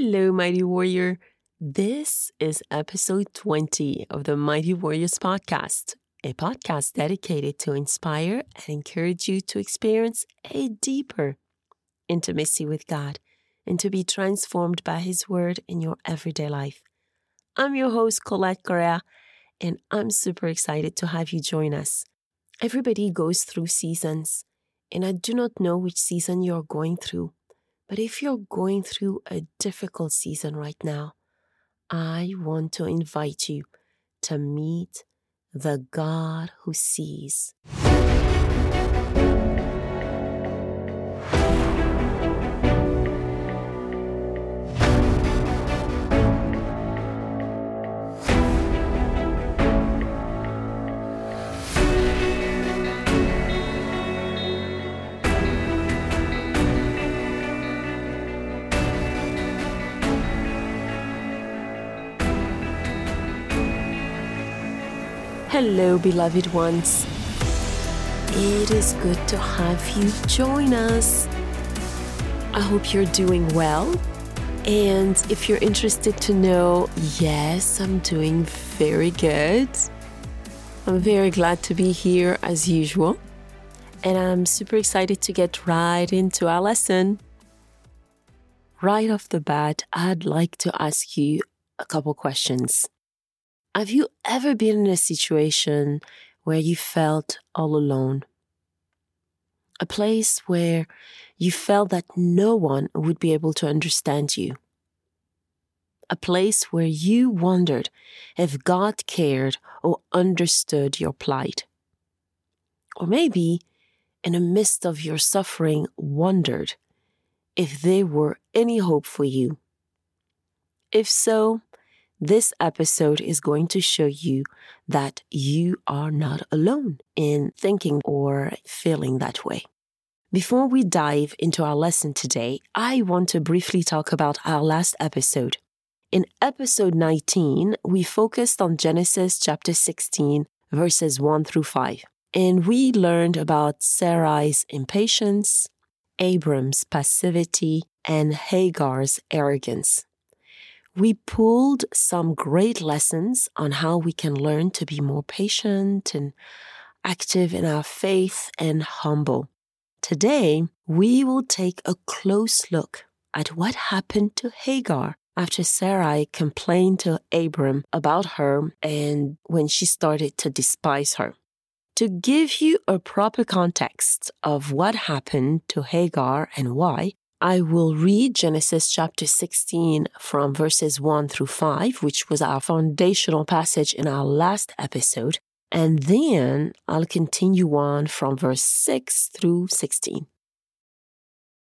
Hello, Mighty Warrior. This is episode 20 of the Mighty Warriors podcast, a podcast dedicated to inspire and encourage you to experience a deeper intimacy with God and to be transformed by His Word in your everyday life. I'm your host, Colette Correa, and I'm super excited to have you join us. Everybody goes through seasons, and I do not know which season you're going through, but if you're going through a difficult season right now, I want to invite you to meet the God who sees. Hello, beloved ones. It is good to have you join us. I hope you're doing well. And if you're interested to know, yes, I'm doing very good. I'm very glad to be here as usual. And I'm super excited to get right into our lesson. Right off the bat, I'd like to ask you a couple questions. Have you ever been in a situation where you felt all alone? A place where you felt that no one would be able to understand you? A place where you wondered if God cared or understood your plight? Or maybe, in the midst of your suffering, wondered if there were any hope for you? If so, this episode is going to show you that you are not alone in thinking or feeling that way. Before we dive into our lesson today, I want to briefly talk about our last episode. In episode 19, we focused on Genesis chapter 16, verses 1 through 5. And we learned about Sarai's impatience, Abram's passivity, and Hagar's arrogance we pulled some great lessons on how we can learn to be more patient and active in our faith and humble. Today, we will take a close look at what happened to Hagar after Sarai complained to Abram about her and when she started to despise her. To give you a proper context of what happened to Hagar and why, I will read Genesis chapter 16 from verses 1 through 5, which was our foundational passage in our last episode, and then I'll continue on from verse 6 through 16.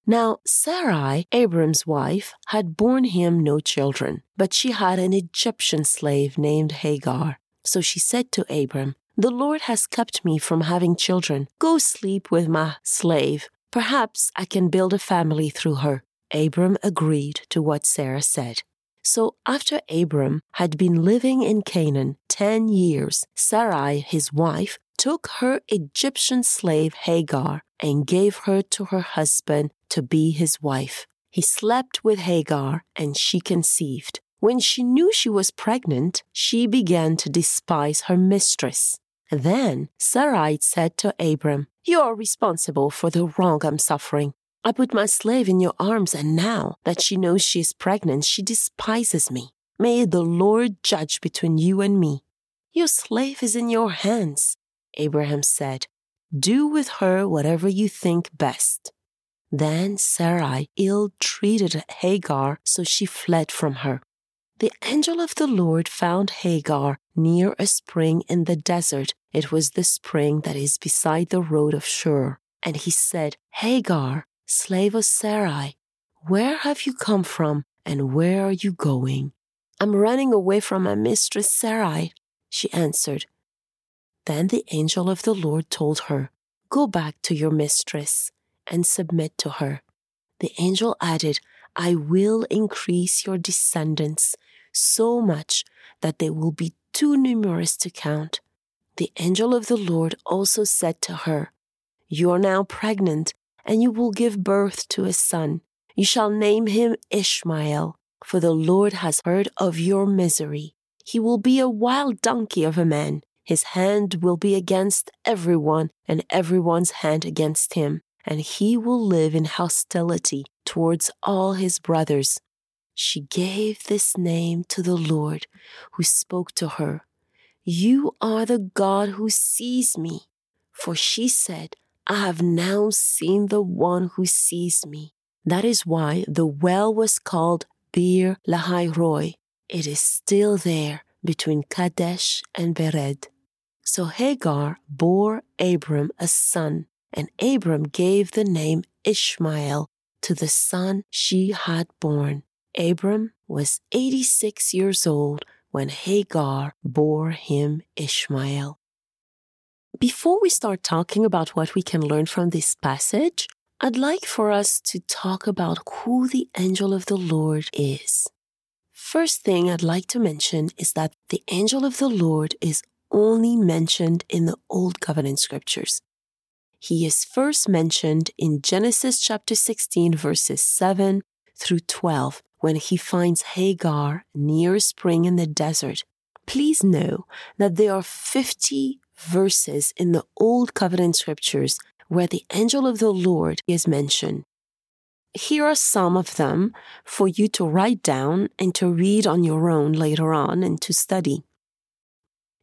Now, Sarai, Abram's wife, had borne him no children, but she had an Egyptian slave named Hagar. So she said to Abram, The Lord has kept me from having children. Go sleep with my slave Perhaps I can build a family through her. Abram agreed to what Sarah said. So after Abram had been living in Canaan ten years, Sarai, his wife, took her Egyptian slave Hagar and gave her to her husband to be his wife. He slept with Hagar and she conceived. When she knew she was pregnant, she began to despise her mistress. Then Sarai said to Abram, You are responsible for the wrong I'm suffering. I put my slave in your arms, and now that she knows she is pregnant, she despises me. May the Lord judge between you and me. Your slave is in your hands, Abraham said. Do with her whatever you think best. Then Sarai ill treated Hagar, so she fled from her. The angel of the Lord found Hagar near a spring in the desert. It was the spring that is beside the road of Shur. And he said, Hagar, slave of Sarai, where have you come from and where are you going? I'm running away from my mistress Sarai, she answered. Then the angel of the Lord told her, Go back to your mistress and submit to her. The angel added, I will increase your descendants so much that they will be too numerous to count. The angel of the Lord also said to her, You are now pregnant, and you will give birth to a son. You shall name him Ishmael, for the Lord has heard of your misery. He will be a wild donkey of a man. His hand will be against everyone, and everyone's hand against him, and he will live in hostility towards all his brothers. She gave this name to the Lord who spoke to her. You are the God who sees me. For she said, I have now seen the one who sees me. That is why the well was called Beer Lahai Roi. It is still there between Kadesh and Bered. So Hagar bore Abram a son, and Abram gave the name Ishmael to the son she had born. Abram was 86 years old when Hagar bore him Ishmael. Before we start talking about what we can learn from this passage, I'd like for us to talk about who the angel of the Lord is. First thing I'd like to mention is that the angel of the Lord is only mentioned in the Old Covenant scriptures. He is first mentioned in Genesis chapter 16, verses 7 through 12, when he finds Hagar near a spring in the desert. Please know that there are 50 verses in the Old Covenant scriptures where the angel of the Lord is mentioned. Here are some of them for you to write down and to read on your own later on and to study.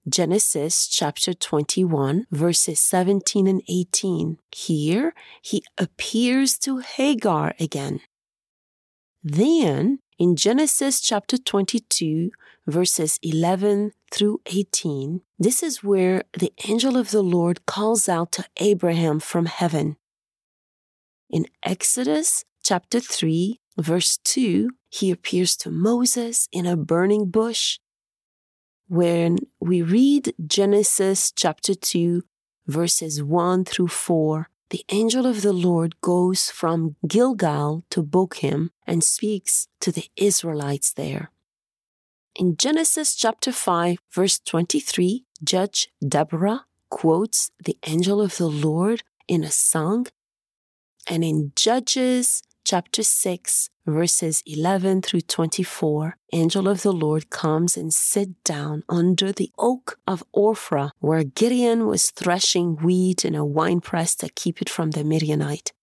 Genesis chapter 21, verses 17 and 18. Here, he appears to Hagar again. Then, in Genesis chapter 22, verses 11 through 18, this is where the angel of the Lord calls out to Abraham from heaven. In Exodus chapter 3, verse 2, he appears to Moses in a burning bush when we read Genesis chapter 2, verses 1 through 4, the angel of the Lord goes from Gilgal to Bochim and speaks to the Israelites there. In Genesis chapter 5, verse 23, Judge Deborah quotes the angel of the Lord in a song. And in Judges chapter 6, verses 11 through 24, angel of the Lord comes and sit down under the oak of Ophrah, where Gideon was threshing wheat in a winepress to keep it from the Midianite.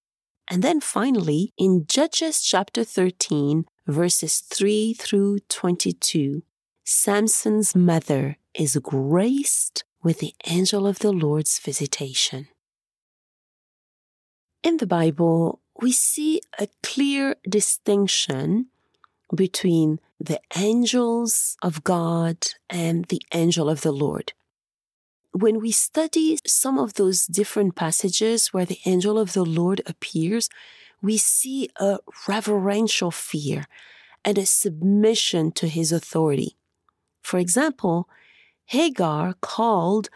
And then finally, in Judges chapter 13, verses 3 through 22, Samson's mother is graced with the angel of the Lord's visitation. In the Bible, we see a clear distinction between the angels of God and the angel of the Lord. When we study some of those different passages where the angel of the Lord appears, we see a reverential fear and a submission to his authority. For example, Hagar called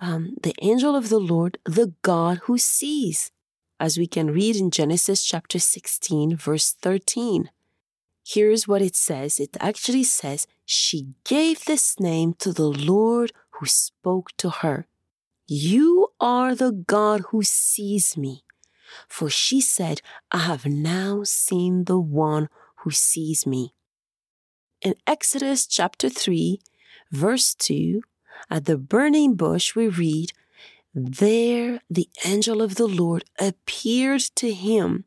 um, the angel of the Lord the God who sees as we can read in Genesis chapter 16, verse 13. Here's what it says it actually says, She gave this name to the Lord who spoke to her. You are the God who sees me. For she said, I have now seen the one who sees me. In Exodus chapter 3, verse 2, at the burning bush, we read, there the angel of the Lord appeared to him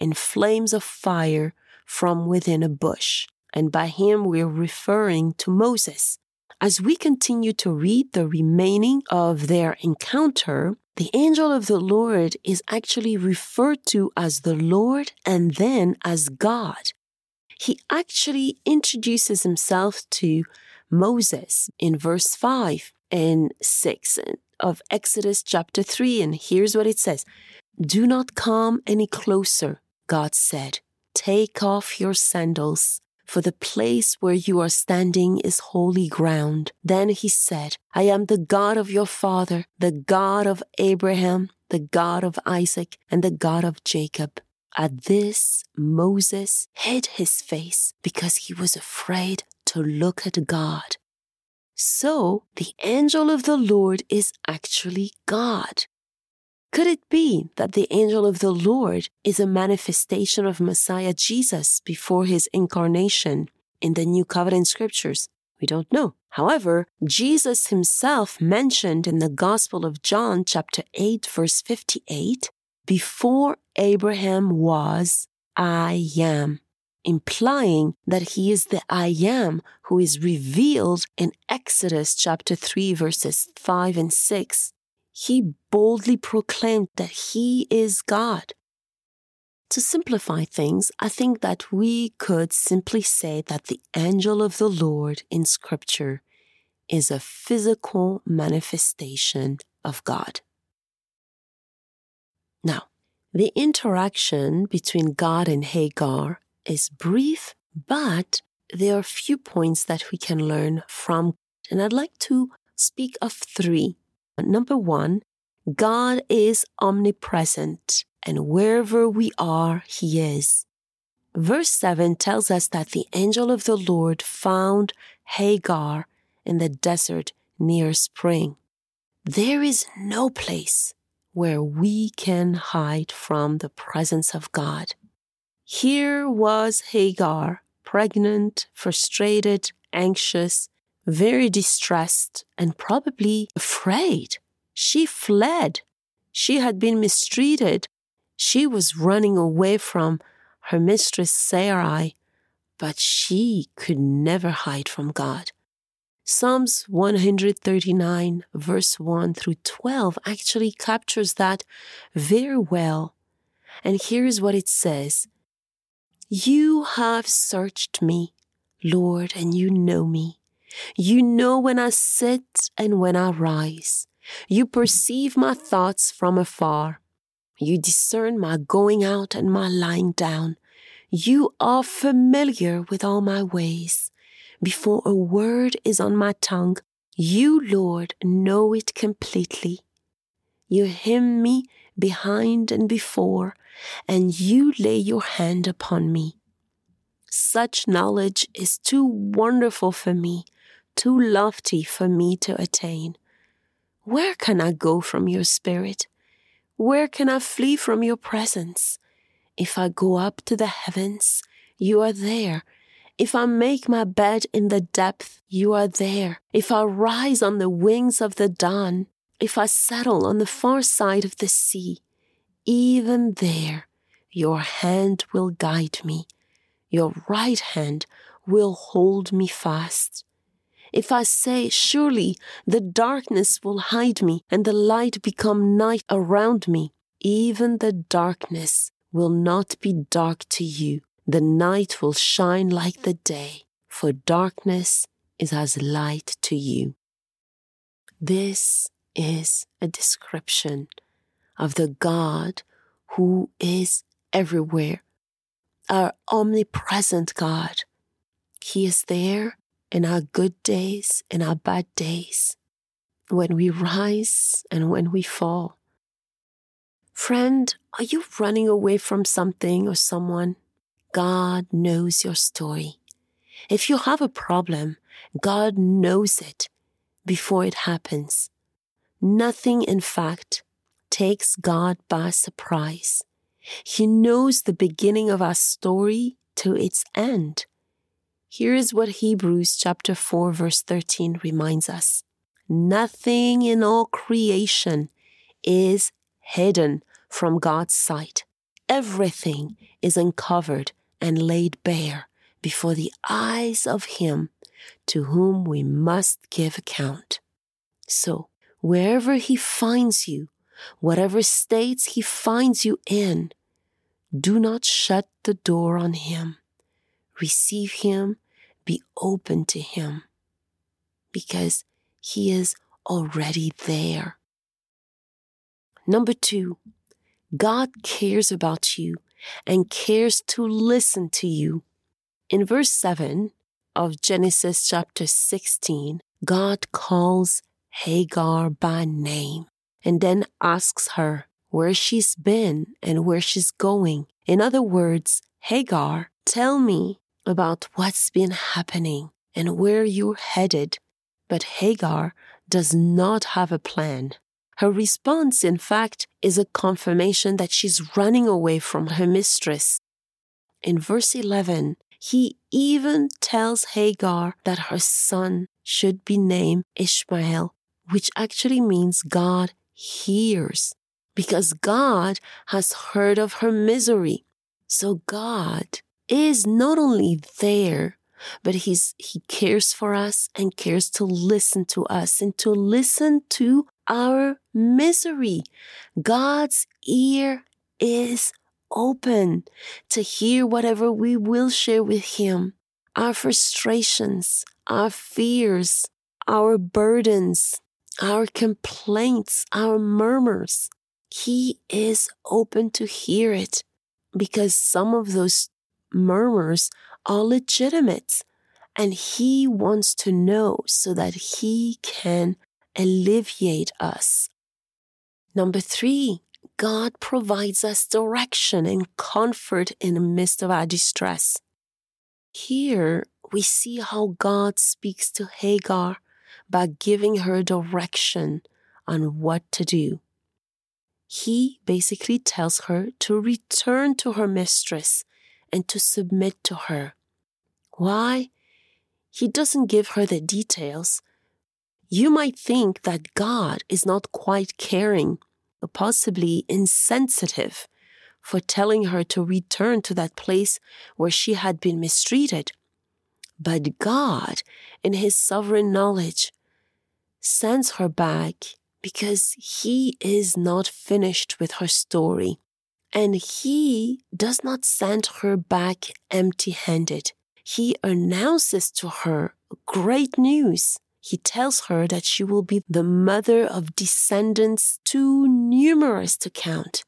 in flames of fire from within a bush. And by him we're referring to Moses. As we continue to read the remaining of their encounter, the angel of the Lord is actually referred to as the Lord and then as God. He actually introduces himself to Moses in verse 5 and 6 of Exodus chapter 3, and here's what it says Do not come any closer, God said. Take off your sandals, for the place where you are standing is holy ground. Then he said, I am the God of your father, the God of Abraham, the God of Isaac, and the God of Jacob. At this, Moses hid his face because he was afraid to look at God. So the angel of the Lord is actually God. Could it be that the angel of the Lord is a manifestation of Messiah Jesus before his incarnation? in the New Covenant scriptures? We don't know. However, Jesus himself mentioned in the Gospel of John, chapter 8, verse 58, before Abraham was, I am, implying that he is the I am who is revealed in Exodus chapter 3, verses 5 and 6. He boldly proclaimed that he is God. To simplify things, I think that we could simply say that the angel of the Lord in Scripture is a physical manifestation of God. Now, the interaction between God and Hagar is brief, but there are a few points that we can learn from, and I'd like to speak of three. Number one, God is omnipresent and wherever we are, He is. Verse 7 tells us that the angel of the Lord found Hagar in the desert near spring. There is no place where we can hide from the presence of God. Here was Hagar, pregnant, frustrated, anxious, very distressed, and probably afraid. She fled. She had been mistreated she was running away from her mistress Sarai, but she could never hide from God. Psalms 139, verse 1 through 12, actually captures that very well. And here is what it says You have searched me, Lord, and you know me. You know when I sit and when I rise. You perceive my thoughts from afar. You discern my going out and my lying down. You are familiar with all my ways. Before a word is on my tongue, you, Lord, know it completely. You hem me behind and before, and you lay your hand upon me. Such knowledge is too wonderful for me, too lofty for me to attain. Where can I go from your spirit? Where can I flee from your presence? If I go up to the heavens, you are there. If I make my bed in the depth, you are there. If I rise on the wings of the dawn, if I settle on the far side of the sea, even there your hand will guide me. Your right hand will hold me fast. If I say, Surely the darkness will hide me, and the light become night around me, even the darkness will not be dark to you. The night will shine like the day, for darkness is as light to you. This is a description of the God who is everywhere, our omnipresent God. He is there in our good days, in our bad days, when we rise and when we fall. Friend, are you running away from something or someone? God knows your story. If you have a problem, God knows it before it happens. Nothing, in fact, takes God by surprise. He knows the beginning of our story to its end. Here is what Hebrews chapter 4 verse 13 reminds us. Nothing in all creation is hidden from God's sight. Everything is uncovered and laid bare before the eyes of Him to whom we must give account. So, wherever He finds you, whatever states He finds you in, do not shut the door on Him receive Him, be open to Him, because He is already there. Number two, God cares about you and cares to listen to you. In verse 7 of Genesis chapter 16, God calls Hagar by name and then asks her where she's been and where she's going. In other words, Hagar, tell me about what's been happening and where you're headed, but Hagar does not have a plan. Her response, in fact, is a confirmation that she's running away from her mistress. In verse 11, He even tells Hagar that her son should be named Ishmael, which actually means God hears, because God has heard of her misery. So God is not only there, but he's, he cares for us and cares to listen to us and to listen to our misery. God's ear is open to hear whatever we will share with Him our frustrations, our fears, our burdens, our complaints, our murmurs. He is open to hear it because some of those murmurs are legitimate and He wants to know so that He can alleviate us. Number three, God provides us direction and comfort in the midst of our distress. Here we see how God speaks to Hagar by giving her direction on what to do. He basically tells her to return to her mistress and to submit to her. Why? He doesn't give her the details, you might think that God is not quite caring or possibly insensitive for telling her to return to that place where she had been mistreated. But God, in His sovereign knowledge, sends her back because He is not finished with her story. And He does not send her back empty handed. He announces to her great news he tells her that she will be the mother of descendants too numerous to count.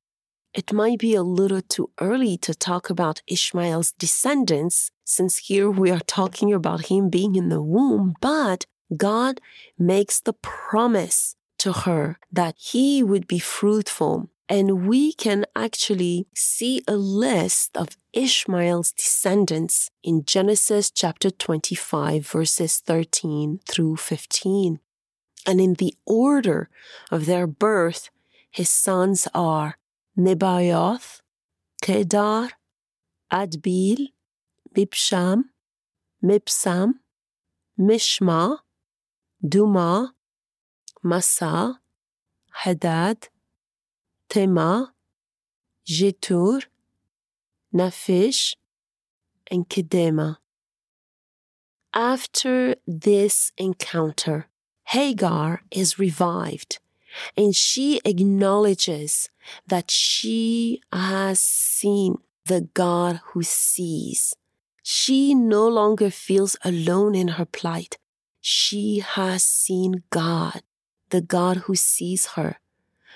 It might be a little too early to talk about Ishmael's descendants, since here we are talking about him being in the womb, but God makes the promise to her that he would be fruitful and we can actually see a list of Ishmael's descendants in Genesis chapter 25, verses 13 through 15. And in the order of their birth, his sons are Nebaioth, Kedar, Adbeel, Mibsham, Mibsam, Mishma, Dumah, Massa, Hadad, Tema, Jetur, Naphish, and Kedemah. After this encounter, Hagar is revived and she acknowledges that she has seen the God who sees. She no longer feels alone in her plight. She has seen God, the God who sees her,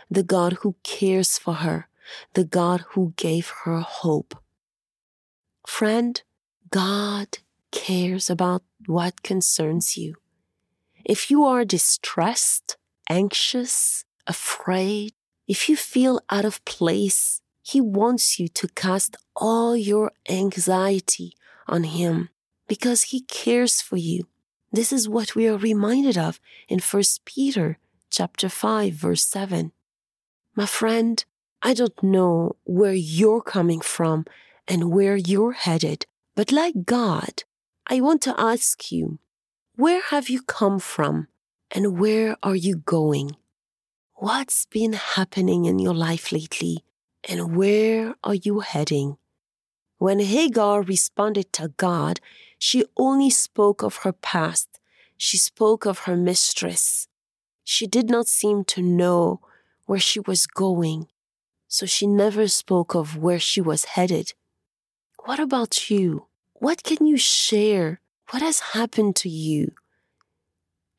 the God who cares for her, the God who gave her hope. Friend, God cares about what concerns you. If you are distressed, anxious, afraid, if you feel out of place, He wants you to cast all your anxiety on Him because He cares for you. This is what we are reminded of in 1 Peter chapter 5 verse 7. My friend, I don't know where you're coming from and where you're headed, but like God, I want to ask you, where have you come from and where are you going? What's been happening in your life lately and where are you heading? When Hagar responded to God, she only spoke of her past. She spoke of her mistress. She did not seem to know where she was going, so she never spoke of where she was headed. What about you? What can you share? What has happened to you?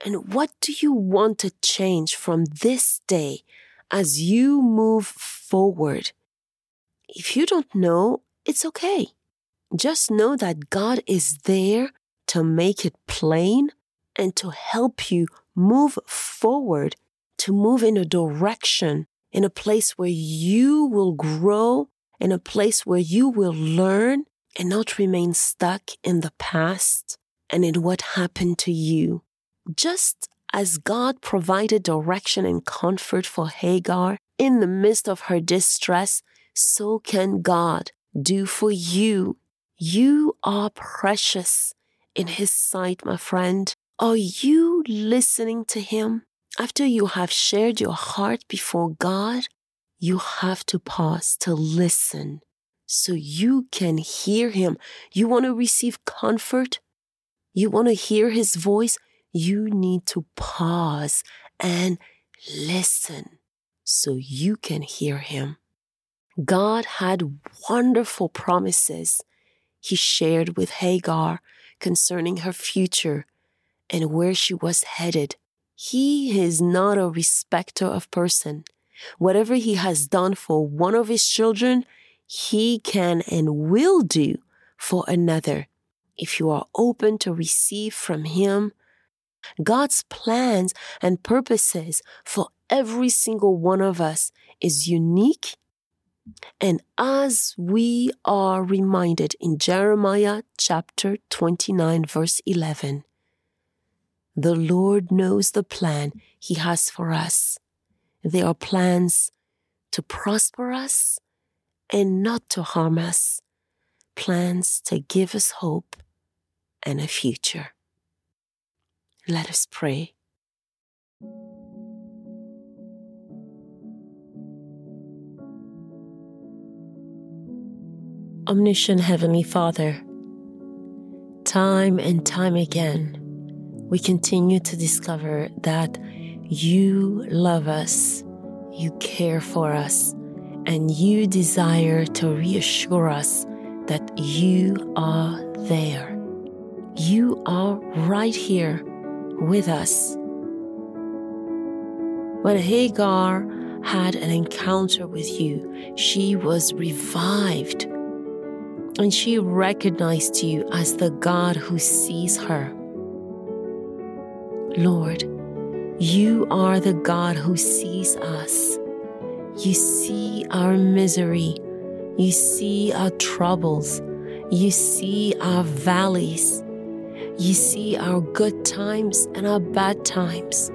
And what do you want to change from this day as you move forward? If you don't know, it's okay. Just know that God is there to make it plain and to help you move forward to move in a direction, in a place where you will grow, in a place where you will learn and not remain stuck in the past and in what happened to you. Just as God provided direction and comfort for Hagar in the midst of her distress, so can God do for you. You are precious in His sight, my friend. Are you listening to Him? After you have shared your heart before God, you have to pause to listen so you can hear Him. You want to receive comfort? You want to hear His voice? You need to pause and listen so you can hear Him. God had wonderful promises He shared with Hagar concerning her future and where she was headed. He is not a respecter of person. Whatever he has done for one of his children, he can and will do for another. If you are open to receive from him, God's plans and purposes for every single one of us is unique. And as we are reminded in Jeremiah chapter 29, verse 11, the Lord knows the plan He has for us. They are plans to prosper us and not to harm us, plans to give us hope and a future. Let us pray. Omniscient Heavenly Father, time and time again, we continue to discover that you love us, you care for us, and you desire to reassure us that you are there. You are right here with us. When Hagar had an encounter with you, she was revived and she recognized you as the God who sees her. Lord, you are the God who sees us. You see our misery. You see our troubles. You see our valleys. You see our good times and our bad times.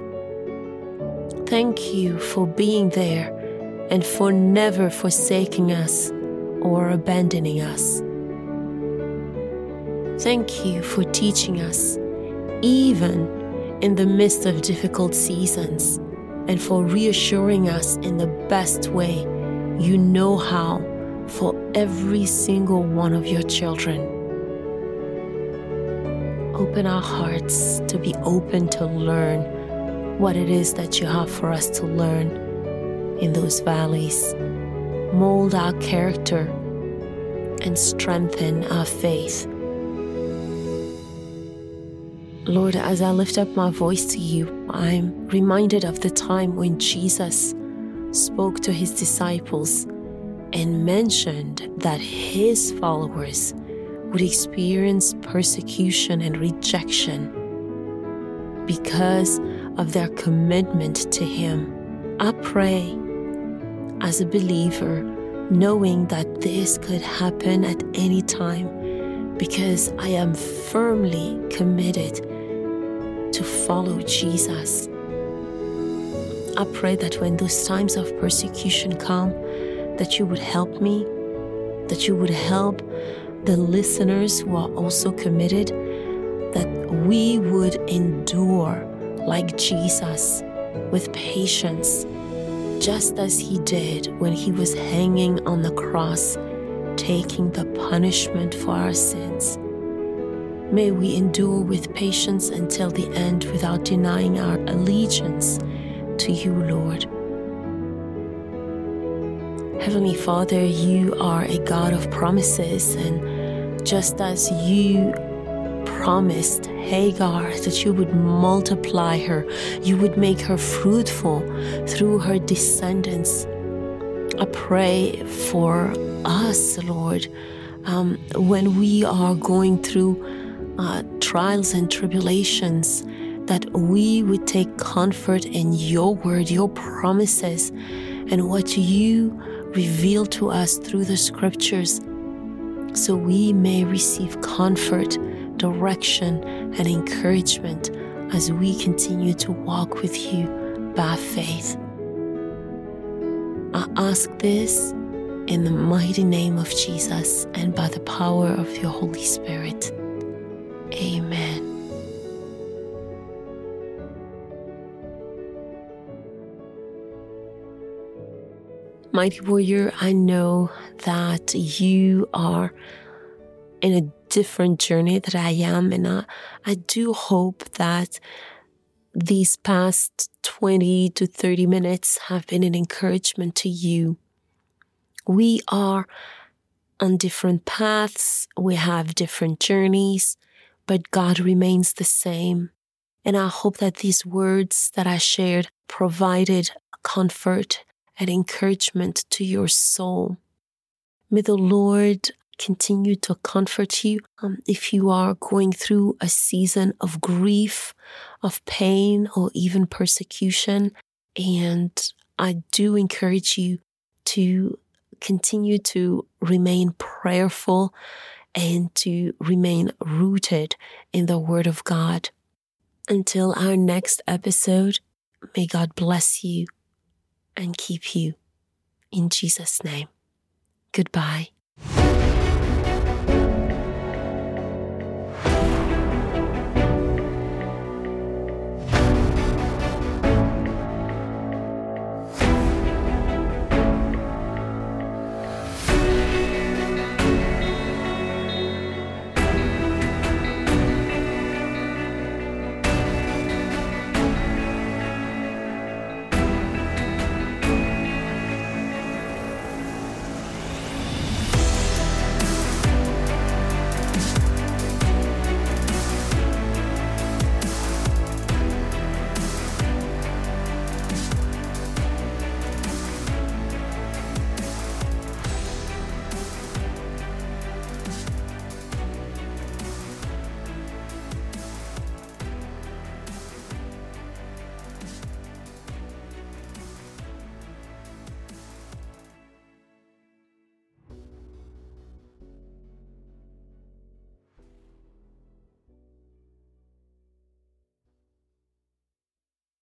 Thank you for being there and for never forsaking us or abandoning us. Thank you for teaching us, even in the midst of difficult seasons and for reassuring us in the best way you know how for every single one of your children. Open our hearts to be open to learn what it is that you have for us to learn in those valleys. Mold our character and strengthen our faith Lord, as I lift up my voice to you, I'm reminded of the time when Jesus spoke to his disciples and mentioned that his followers would experience persecution and rejection because of their commitment to him. I pray as a believer, knowing that this could happen at any time because I am firmly committed to follow Jesus. I pray that when those times of persecution come, that you would help me, that you would help the listeners who are also committed, that we would endure like Jesus with patience, just as he did when he was hanging on the cross, taking the punishment for our sins. May we endure with patience until the end without denying our allegiance to you, Lord. Heavenly Father, you are a God of promises, and just as you promised Hagar that you would multiply her, you would make her fruitful through her descendants. I pray for us, Lord, um, when we are going through uh, trials and tribulations, that we would take comfort in your word, your promises, and what you reveal to us through the scriptures, so we may receive comfort, direction, and encouragement as we continue to walk with you by faith. I ask this in the mighty name of Jesus and by the power of your Holy Spirit. Amen. Mighty Warrior, I know that you are in a different journey that I am, and I, I do hope that these past 20 to 30 minutes have been an encouragement to you. We are on different paths, we have different journeys, but God remains the same. And I hope that these words that I shared provided comfort and encouragement to your soul. May the Lord continue to comfort you um, if you are going through a season of grief, of pain, or even persecution. And I do encourage you to continue to remain prayerful and to remain rooted in the Word of God. Until our next episode, may God bless you and keep you. In Jesus' name. Goodbye.